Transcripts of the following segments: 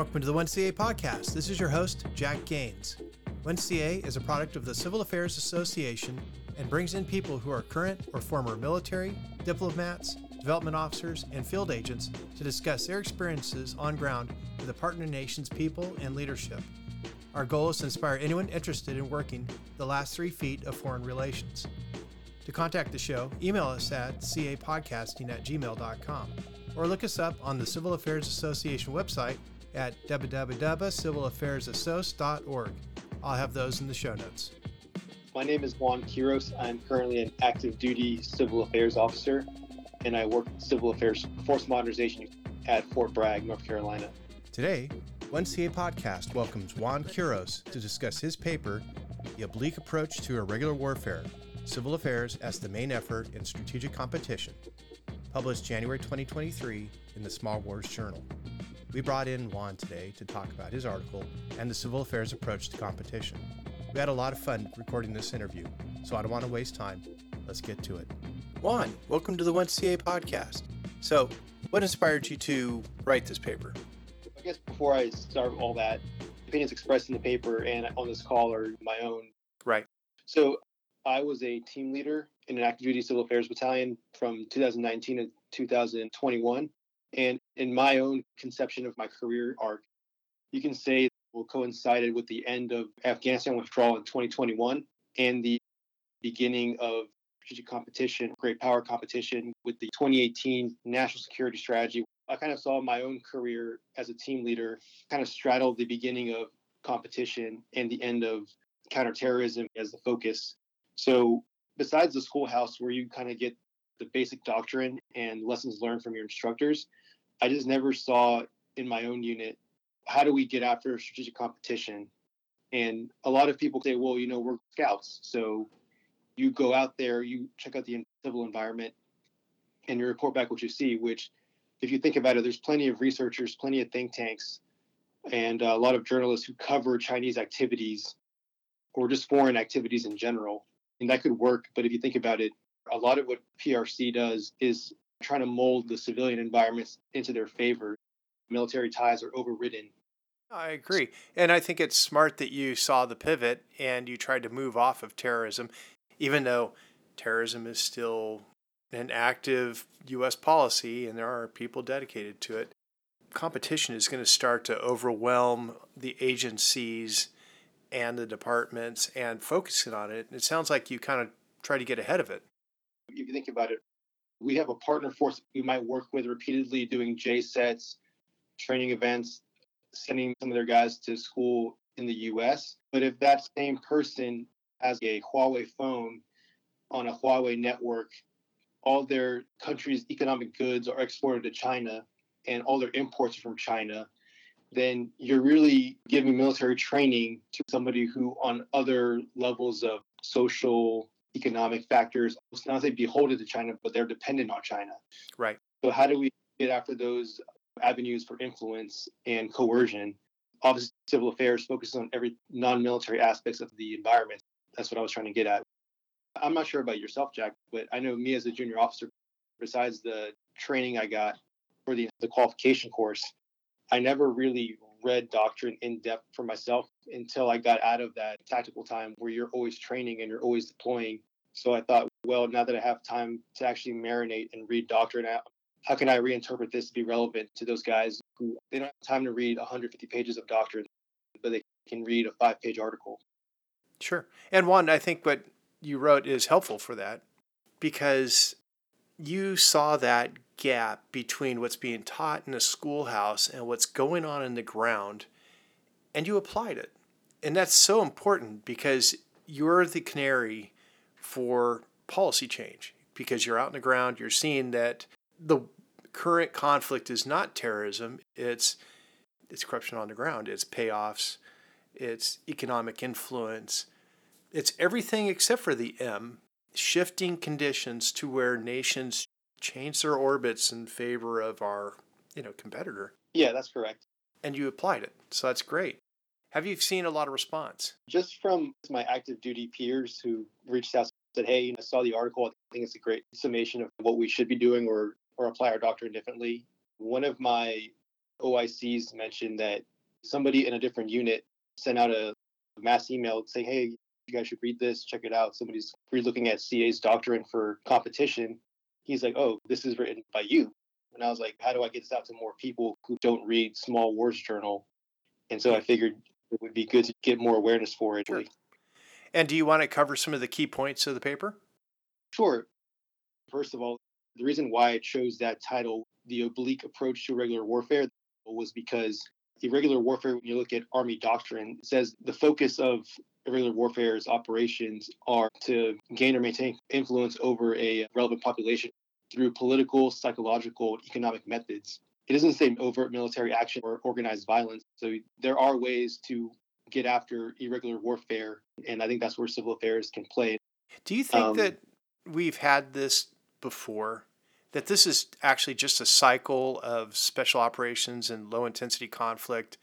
Welcome to the 1CA podcast. This is your host, Jack Gaines. 1CA is a product of the Civil Affairs Association and brings in people who are current or former military, diplomats, development officers, and field agents to discuss their experiences on ground with the partner nation's people and leadership. Our goal is to inspire anyone interested in working the last three feet of foreign relations. To contact the show, email us at capodcasting at gmail.com or look us up on the Civil Affairs Association website at www.civilaffairsassoc.org. I'll have those in the show notes. My name is Juan Quiroz. I'm currently an active duty civil affairs officer, and I work civil affairs force modernization at Fort Bragg, North Carolina. Today, 1CA Podcast welcomes Juan Quiroz to discuss his paper, The Oblique Approach to Irregular Warfare Civil Affairs as the Main Effort in Strategic Competition, published January 2023 in the Small Wars Journal. We brought in Juan today to talk about his article and the civil affairs approach to competition. We had a lot of fun recording this interview, so I don't want to waste time. Let's get to it. Juan, welcome to the 1CA podcast. So, what inspired you to write this paper? I guess before I start all that, opinions expressed in the paper and on this call are my own. Right. So, I was a team leader in an active duty civil affairs battalion from 2019 to 2021. And in my own conception of my career arc, you can say will coincided with the end of Afghanistan withdrawal in 2021 and the beginning of strategic competition, great power competition with the 2018 national security strategy. I kind of saw my own career as a team leader kind of straddle the beginning of competition and the end of counterterrorism as the focus. So, besides the schoolhouse where you kind of get the basic doctrine and lessons learned from your instructors, I just never saw in my own unit how do we get after a strategic competition. And a lot of people say, well, you know, we're scouts. So you go out there, you check out the civil environment, and you report back what you see, which, if you think about it, there's plenty of researchers, plenty of think tanks, and a lot of journalists who cover Chinese activities or just foreign activities in general. And that could work. But if you think about it, a lot of what PRC does is trying to mold the civilian environments into their favor. Military ties are overridden. I agree. And I think it's smart that you saw the pivot and you tried to move off of terrorism, even though terrorism is still an active U.S. policy and there are people dedicated to it. Competition is going to start to overwhelm the agencies and the departments and focusing on it. It sounds like you kind of try to get ahead of it. If you think about it, we have a partner force we might work with repeatedly doing JCETs, training events, sending some of their guys to school in the US. But if that same person has a Huawei phone on a Huawei network, all their country's economic goods are exported to China and all their imports from China, then you're really giving military training to somebody who, on other levels of social economic factors, it's not say beholden to China, but they're dependent on China. Right. So how do we get after those avenues for influence and coercion? Obviously, civil affairs focuses on every non-military aspects of the environment. That's what I was trying to get at. I'm not sure about yourself, Jack, but I know me as a junior officer, besides the training I got for the, the qualification course, I never really read doctrine in depth for myself until I got out of that tactical time where you're always training and you're always deploying. So I thought, well, now that I have time to actually marinate and read doctrine how can I reinterpret this to be relevant to those guys who they don't have time to read 150 pages of doctrine, but they can read a five page article? Sure. And one, I think what you wrote is helpful for that because you saw that gap between what's being taught in a schoolhouse and what's going on in the ground, and you applied it. And that's so important because you're the canary for policy change because you're out in the ground, you're seeing that the current conflict is not terrorism, it's it's corruption on the ground, it's payoffs, it's economic influence, it's everything except for the M, shifting conditions to where nations change their orbits in favor of our, you know, competitor. Yeah, that's correct. And you applied it. So that's great. Have you seen a lot of response? Just from my active duty peers who reached out said, "Hey, I saw the article. I think it's a great summation of what we should be doing or or apply our doctrine differently." One of my OICs mentioned that somebody in a different unit sent out a mass email saying, hey, you guys should read this, check it out. Somebody's re-looking at CA's doctrine for competition. He's like, oh, this is written by you. And I was like, how do I get this out to more people who don't read Small Wars Journal? And so I figured it would be good to get more awareness for it. Sure. And do you want to cover some of the key points of the paper? Sure. First of all, the reason why I chose that title, The Oblique Approach to Irregular Warfare, was because irregular warfare, when you look at Army doctrine, says the focus of irregular warfare's operations are to gain or maintain influence over a relevant population through political, psychological, economic methods. It doesn't say overt military action or organized violence. So there are ways to get after irregular warfare, and I think that's where civil affairs can play. Do you think um, that we've had this before? That this is actually just a cycle of special operations and low intensity conflict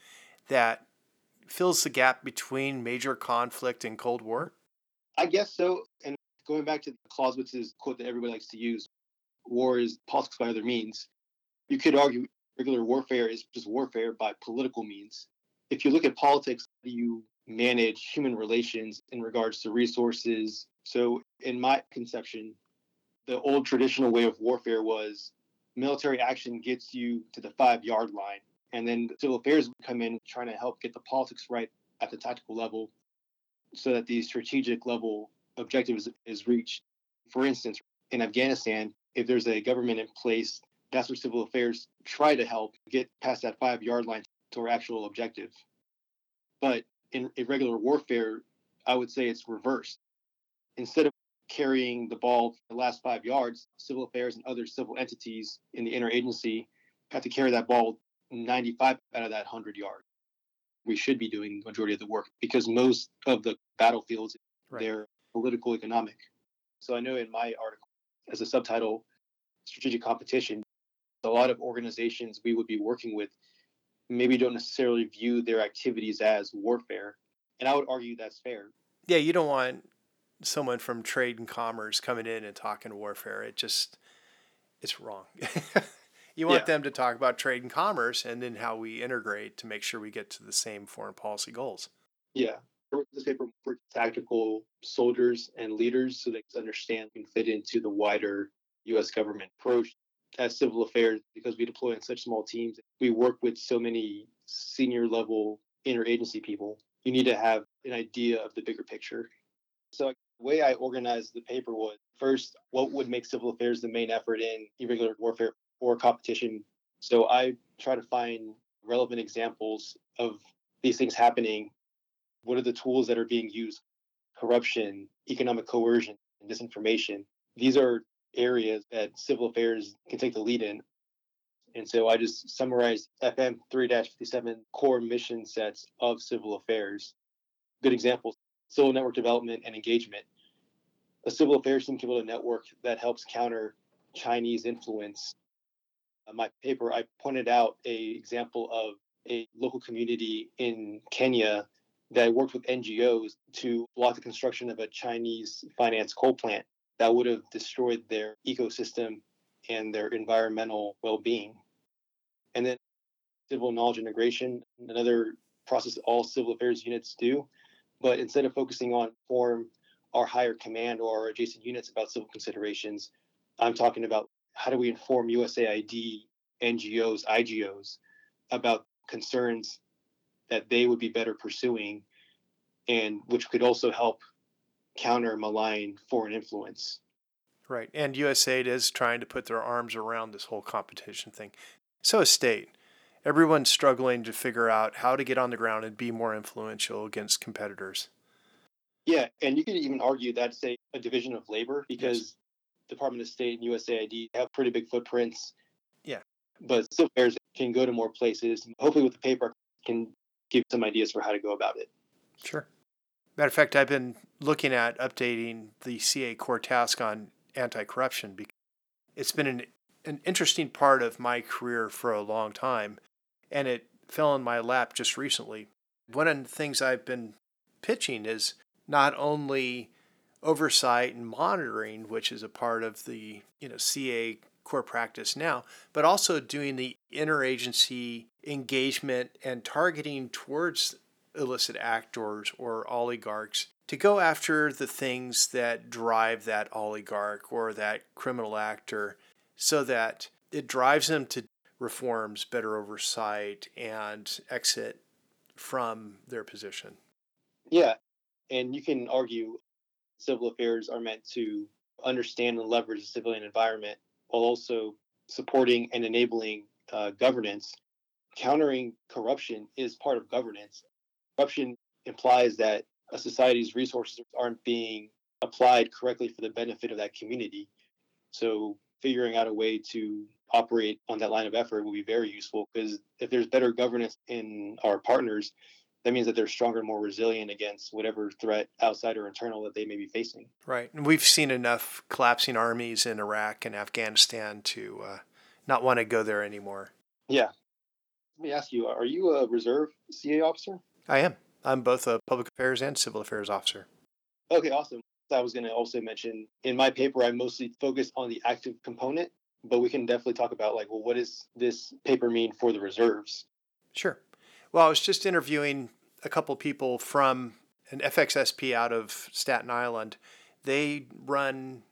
that fills the gap between major conflict and Cold War? I guess so. And going back to Clausewitz's quote that everybody likes to use, war is politics by other means. You could argue regular warfare is just warfare by political means. If you look at politics, you manage human relations in regards to resources. So, in my conception, the old traditional way of warfare was military action gets you to the five yard line. And then civil affairs come in trying to help get the politics right at the tactical level so that the strategic level objective is, is reached. For instance, in Afghanistan, if there's a government in place, that's where civil affairs try to help get past that five yard line to our actual objective. But in irregular warfare, I would say it's reversed. Instead of carrying the ball the last five yards, civil affairs and other civil entities in the interagency have to carry that ball 95 out of that 100 yards. We should be doing the majority of the work because most of the battlefields, right. they're political economic. So I know in my article, as a subtitle, strategic competition, a lot of organizations we would be working with maybe don't necessarily view their activities as warfare. And I would argue that's fair. Yeah, you don't want someone from trade and commerce coming in and talking warfare. It just, it's wrong. you want yeah. them to talk about trade and commerce and then how we integrate to make sure we get to the same foreign policy goals. Yeah. This paper for tactical soldiers and leaders so they can understand and fit into the wider U.S. government approach as civil affairs because we deploy in such small teams. We work with so many senior level interagency people. You need to have an idea of the bigger picture. So the way I organized the paper was first, what would make civil affairs the main effort in irregular warfare or competition? So I try to find relevant examples of these things happening. What are the tools that are being used? Corruption, economic coercion, and disinformation. These are areas that civil affairs can take the lead in. And so I just summarized FM 3 57 core mission sets of civil affairs. Good examples civil network development and engagement. A civil affairs team can build a network that helps counter Chinese influence. In my paper, I pointed out a example of a local community in Kenya that worked with NGOs to block the construction of a Chinese finance coal plant that would have destroyed their ecosystem and their environmental well-being. And then civil knowledge integration, another process all civil affairs units do, but instead of focusing on form our higher command or our adjacent units about civil considerations, I'm talking about how do we inform USAID, NGOs, IGOs about concerns that they would be better pursuing and which could also help counter malign foreign influence. Right. And USAID is trying to put their arms around this whole competition thing. So is state everyone's struggling to figure out how to get on the ground and be more influential against competitors. Yeah, and you could even argue that's a, a division of labor because. Department of State and USAID have pretty big footprints. Yeah. But civil affairs can go to more places. Hopefully, with the paper, can give some ideas for how to go about it. Sure. Matter of fact, I've been looking at updating the CA core task on anti corruption because it's been an, an interesting part of my career for a long time and it fell in my lap just recently. One of the things I've been pitching is not only oversight and monitoring, which is a part of the you know CA core practice now, but also doing the interagency engagement and targeting towards illicit actors or oligarchs to go after the things that drive that oligarch or that criminal actor so that it drives them to reforms, better oversight, and exit from their position. Yeah. And you can argue civil affairs are meant to understand and leverage the civilian environment while also supporting and enabling uh, governance. Countering corruption is part of governance. Corruption implies that a society's resources aren't being applied correctly for the benefit of that community. So, figuring out a way to operate on that line of effort will be very useful because if there's better governance in our partners, that means that they're stronger and more resilient against whatever threat outside or internal that they may be facing. Right. And we've seen enough collapsing armies in Iraq and Afghanistan to uh, not want to go there anymore. Yeah. Let me ask you are you a reserve CA officer? I am. I'm both a public affairs and civil affairs officer. Okay, awesome. I was going to also mention in my paper, I mostly focus on the active component, but we can definitely talk about like, well, what does this paper mean for the reserves? Sure. Well, I was just interviewing a couple people from an FXSP out of Staten Island. They run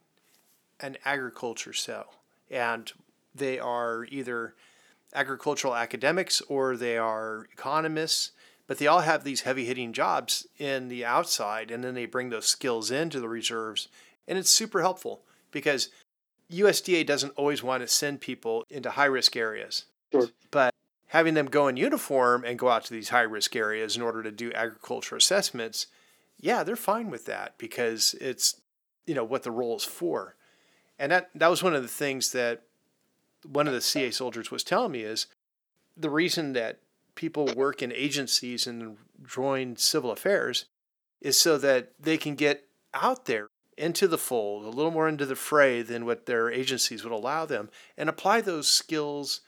an agriculture cell, and they are either agricultural academics or they are economists, but they all have these heavy hitting jobs in the outside, and then they bring those skills into the reserves. And it's super helpful because USDA doesn't always want to send people into high risk areas. Sure. But having them go in uniform and go out to these high risk areas in order to do agriculture assessments, yeah, they're fine with that because it's you know what the role is for. And that that was one of the things that one of the CA soldiers was telling me is the reason that people work in agencies and join civil affairs is so that they can get out there into the fold, a little more into the fray than what their agencies would allow them, and apply those skills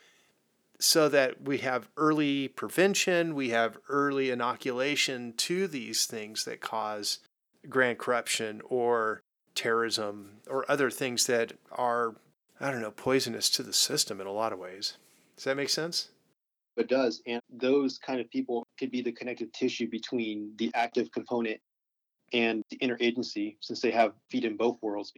so that we have early prevention, we have early inoculation to these things that cause grand corruption or terrorism or other things that are, I don't know, poisonous to the system in a lot of ways. Does that make sense? It does. And those kind of people could be the connective tissue between the active component and the interagency since they have feet in both worlds.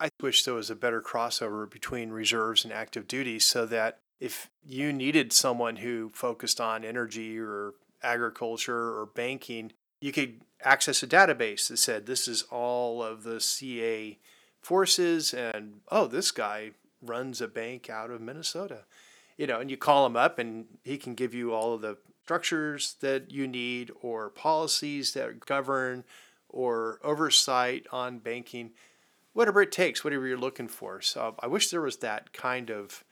I wish there was a better crossover between reserves and active duty so that if you needed someone who focused on energy or agriculture or banking, you could access a database that said this is all of the CA forces and oh this guy runs a bank out of Minnesota. You know, and you call him up and he can give you all of the structures that you need or policies that govern or oversight on banking, whatever it takes, whatever you're looking for. So I wish there was that kind of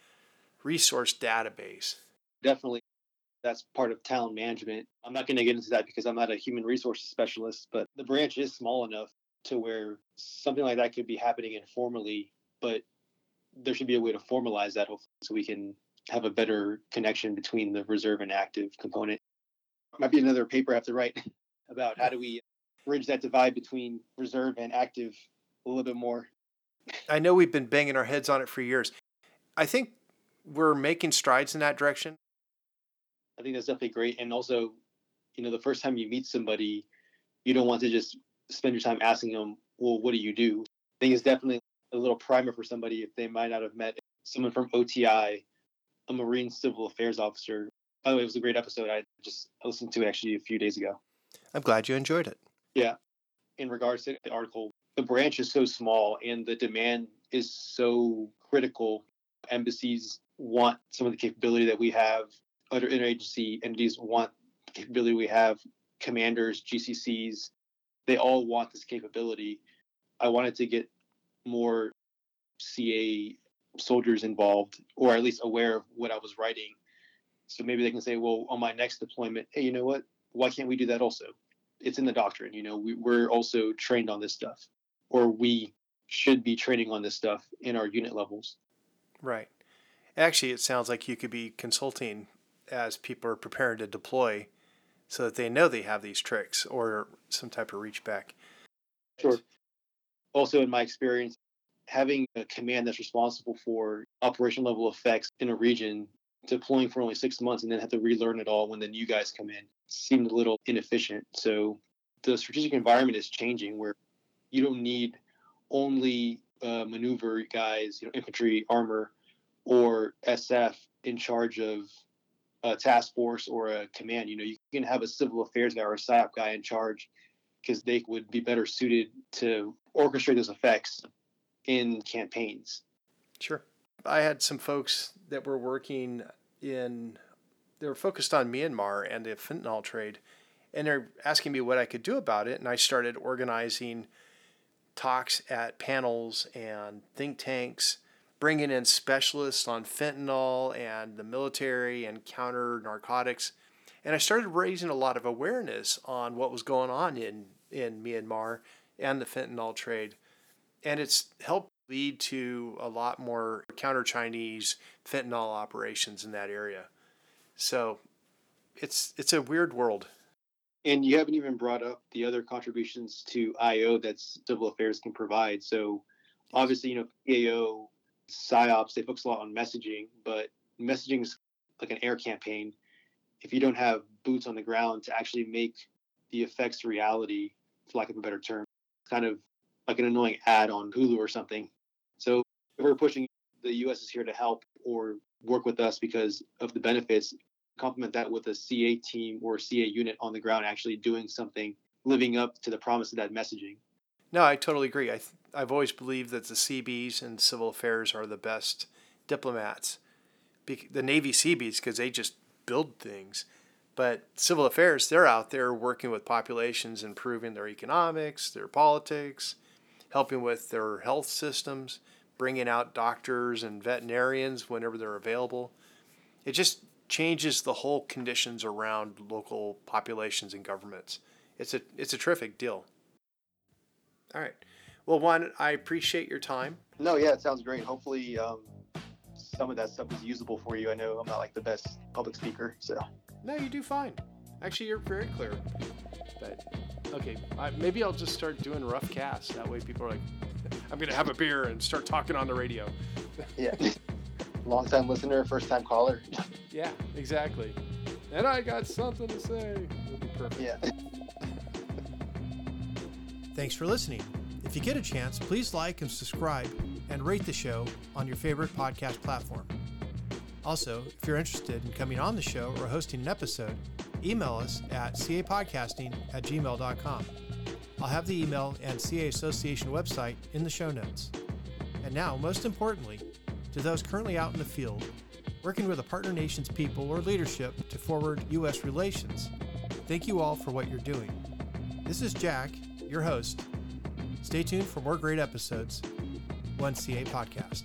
resource database. Definitely. That's part of talent management. I'm not going to get into that because I'm not a human resources specialist, but the branch is small enough to where something like that could be happening informally, but there should be a way to formalize that hopefully so we can have a better connection between the reserve and active component. Might be another paper I have to write about how do we bridge that divide between reserve and active a little bit more. I know we've been banging our heads on it for years. I think we're making strides in that direction. I think that's definitely great. And also, you know, the first time you meet somebody, you don't want to just spend your time asking them, well, what do you do? I think it's definitely a little primer for somebody if they might not have met someone from OTI, a Marine Civil Affairs officer. By the way, it was a great episode. I just listened to it actually a few days ago. I'm glad you enjoyed it. Yeah. In regards to the article, the branch is so small and the demand is so critical. Embassies want some of the capability that we have. Other interagency entities want the capability we have. Commanders, GCCs, they all want this capability. I wanted to get more CA soldiers involved, or at least aware of what I was writing. So maybe they can say, well, on my next deployment, hey, you know what? Why can't we do that also? It's in the doctrine. You know, we, we're also trained on this stuff, or we should be training on this stuff in our unit levels. Right. Actually, it sounds like you could be consulting as people are preparing to deploy so that they know they have these tricks or some type of reach back. Sure. Also, in my experience, having a command that's responsible for operation level effects in a region deploying for only six months and then have to relearn it all when the new guys come in seemed a little inefficient. So the strategic environment is changing where you don't need only uh, maneuver guys, you know, infantry, armor, or SF in charge of a task force or a command. You know, you can have a civil affairs guy or a PSYOP guy in charge because they would be better suited to orchestrate those effects in campaigns. Sure. I had some folks that were working in, they were focused on Myanmar and the fentanyl trade, and they're asking me what I could do about it. And I started organizing talks at panels and think tanks, bringing in specialists on fentanyl and the military and counter narcotics. And I started raising a lot of awareness on what was going on in, in Myanmar and the fentanyl trade. And it's helped lead to a lot more counter Chinese fentanyl operations in that area. So it's it's a weird world. And you haven't even brought up the other contributions to IO that civil affairs can provide. So obviously, you know, PAO, PSYOPs, they focus a lot on messaging, but messaging is like an air campaign. If you don't have boots on the ground to actually make the effects reality, for lack of a better term, it's kind of like an annoying ad on Hulu or something. So if we're pushing the US is here to help or work with us because of the benefits, complement that with a CA team or CA unit on the ground actually doing something, living up to the promise of that messaging. No, I totally agree. I th- I've always believed that the Seabees and civil affairs are the best diplomats. Be- the Navy Seabees, because they just build things. But civil affairs, they're out there working with populations, improving their economics, their politics, helping with their health systems, bringing out doctors and veterinarians whenever they're available. It just changes the whole conditions around local populations and governments. It's a it's a terrific deal. All right. Well, Juan, I appreciate your time. No, yeah, it sounds great. Hopefully, um, some of that stuff is usable for you. I know I'm not like the best public speaker, so. No, you do fine. Actually, you're very clear. But okay, I, maybe I'll just start doing rough casts. That way, people are like, "I'm gonna have a beer and start talking on the radio." yeah. Long time listener, first time caller. yeah, exactly. And I got something to say. Perfect. Yeah. Thanks for listening. If you get a chance, please like and subscribe and rate the show on your favorite podcast platform. Also, if you're interested in coming on the show or hosting an episode, email us at capodcasting at gmail.com. I'll have the email and CA Association website in the show notes. And now, most importantly, to those currently out in the field, working with a partner nation's people or leadership to forward U.S. relations, thank you all for what you're doing. This is Jack, your host. Stay tuned for more great episodes. One CA Podcast.